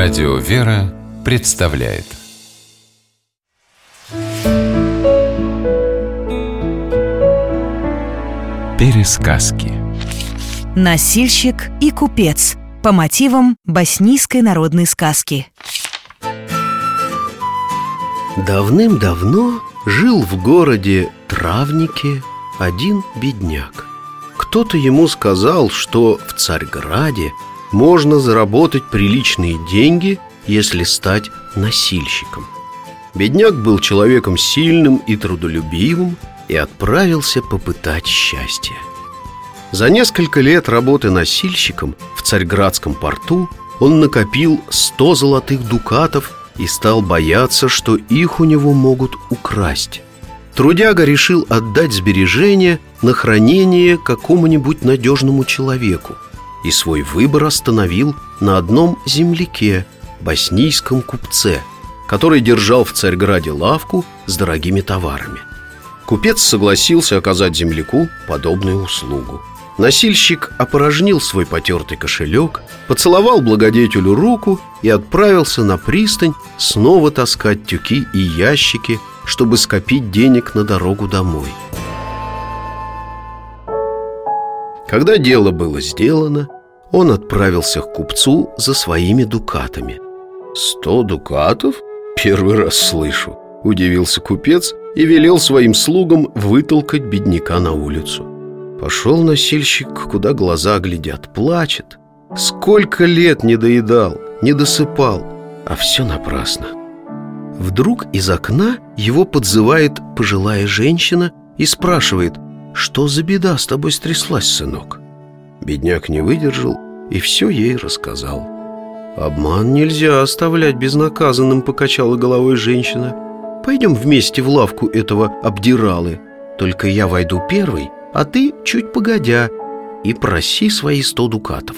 Радио «Вера» представляет. Пересказки. Насильщик и купец по мотивам боснийской народной сказки. Давным-давно жил в городе Травнике один бедняк. Кто-то ему сказал, что в Царьграде можно заработать приличные деньги, если стать носильщиком. Бедняк был человеком сильным и трудолюбивым и отправился попытать счастье. За несколько лет работы носильщиком в Царьградском порту он накопил 100 золотых дукатов и стал бояться, что их у него могут украсть. Трудяга решил отдать сбережения на хранение какому-нибудь надежному человеку – и свой выбор остановил на одном земляке, боснийском купце, который держал в Царьграде лавку с дорогими товарами. Купец согласился оказать земляку подобную услугу. Носильщик опорожнил свой потертый кошелек, поцеловал благодетелю руку и отправился на пристань снова таскать тюки и ящики, чтобы скопить денег на дорогу домой. Когда дело было сделано, он отправился к купцу за своими дукатами. «Сто дукатов? Первый раз слышу», – удивился купец и велел своим слугам вытолкать бедняка на улицу. Пошел носильщик, куда глаза глядят, плачет. Сколько лет не доедал, не досыпал, а все напрасно. Вдруг из окна его подзывает пожилая женщина и спрашивает – что за беда с тобой стряслась, сынок? Бедняк не выдержал и все ей рассказал. Обман нельзя оставлять безнаказанным, покачала головой женщина. Пойдем вместе в лавку этого обдиралы. Только я войду первый, а ты чуть погодя и проси свои сто дукатов.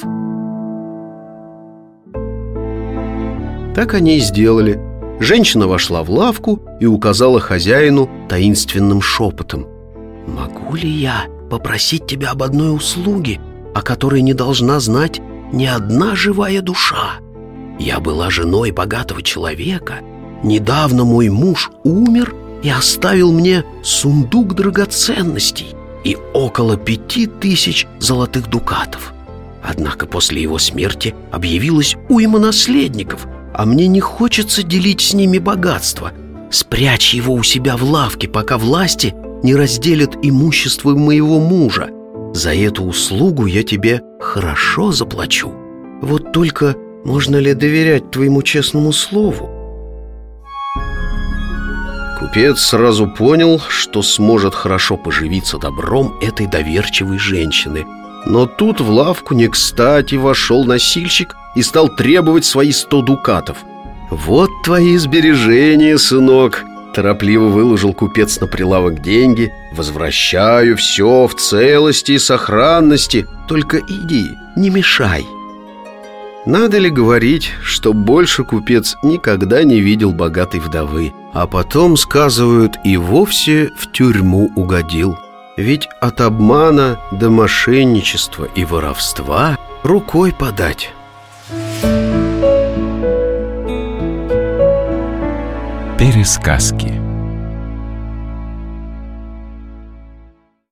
Так они и сделали. Женщина вошла в лавку и указала хозяину таинственным шепотом – Могу ли я попросить тебя об одной услуге, о которой не должна знать ни одна живая душа? Я была женой богатого человека. Недавно мой муж умер и оставил мне сундук драгоценностей и около пяти тысяч золотых дукатов. Однако после его смерти объявилась уйма наследников, а мне не хочется делить с ними богатство. Спрячь его у себя в лавке, пока власти не разделят имущество моего мужа. За эту услугу я тебе хорошо заплачу. Вот только можно ли доверять твоему честному слову?» Купец сразу понял, что сможет хорошо поживиться добром этой доверчивой женщины. Но тут в лавку не кстати вошел носильщик и стал требовать свои сто дукатов. «Вот твои сбережения, сынок!» Торопливо выложил купец на прилавок деньги. Возвращаю все в целости и сохранности. Только иди, не мешай Надо ли говорить, что больше купец никогда не видел богатой вдовы А потом, сказывают, и вовсе в тюрьму угодил? Ведь от обмана до мошенничества и воровства рукой подать Пересказки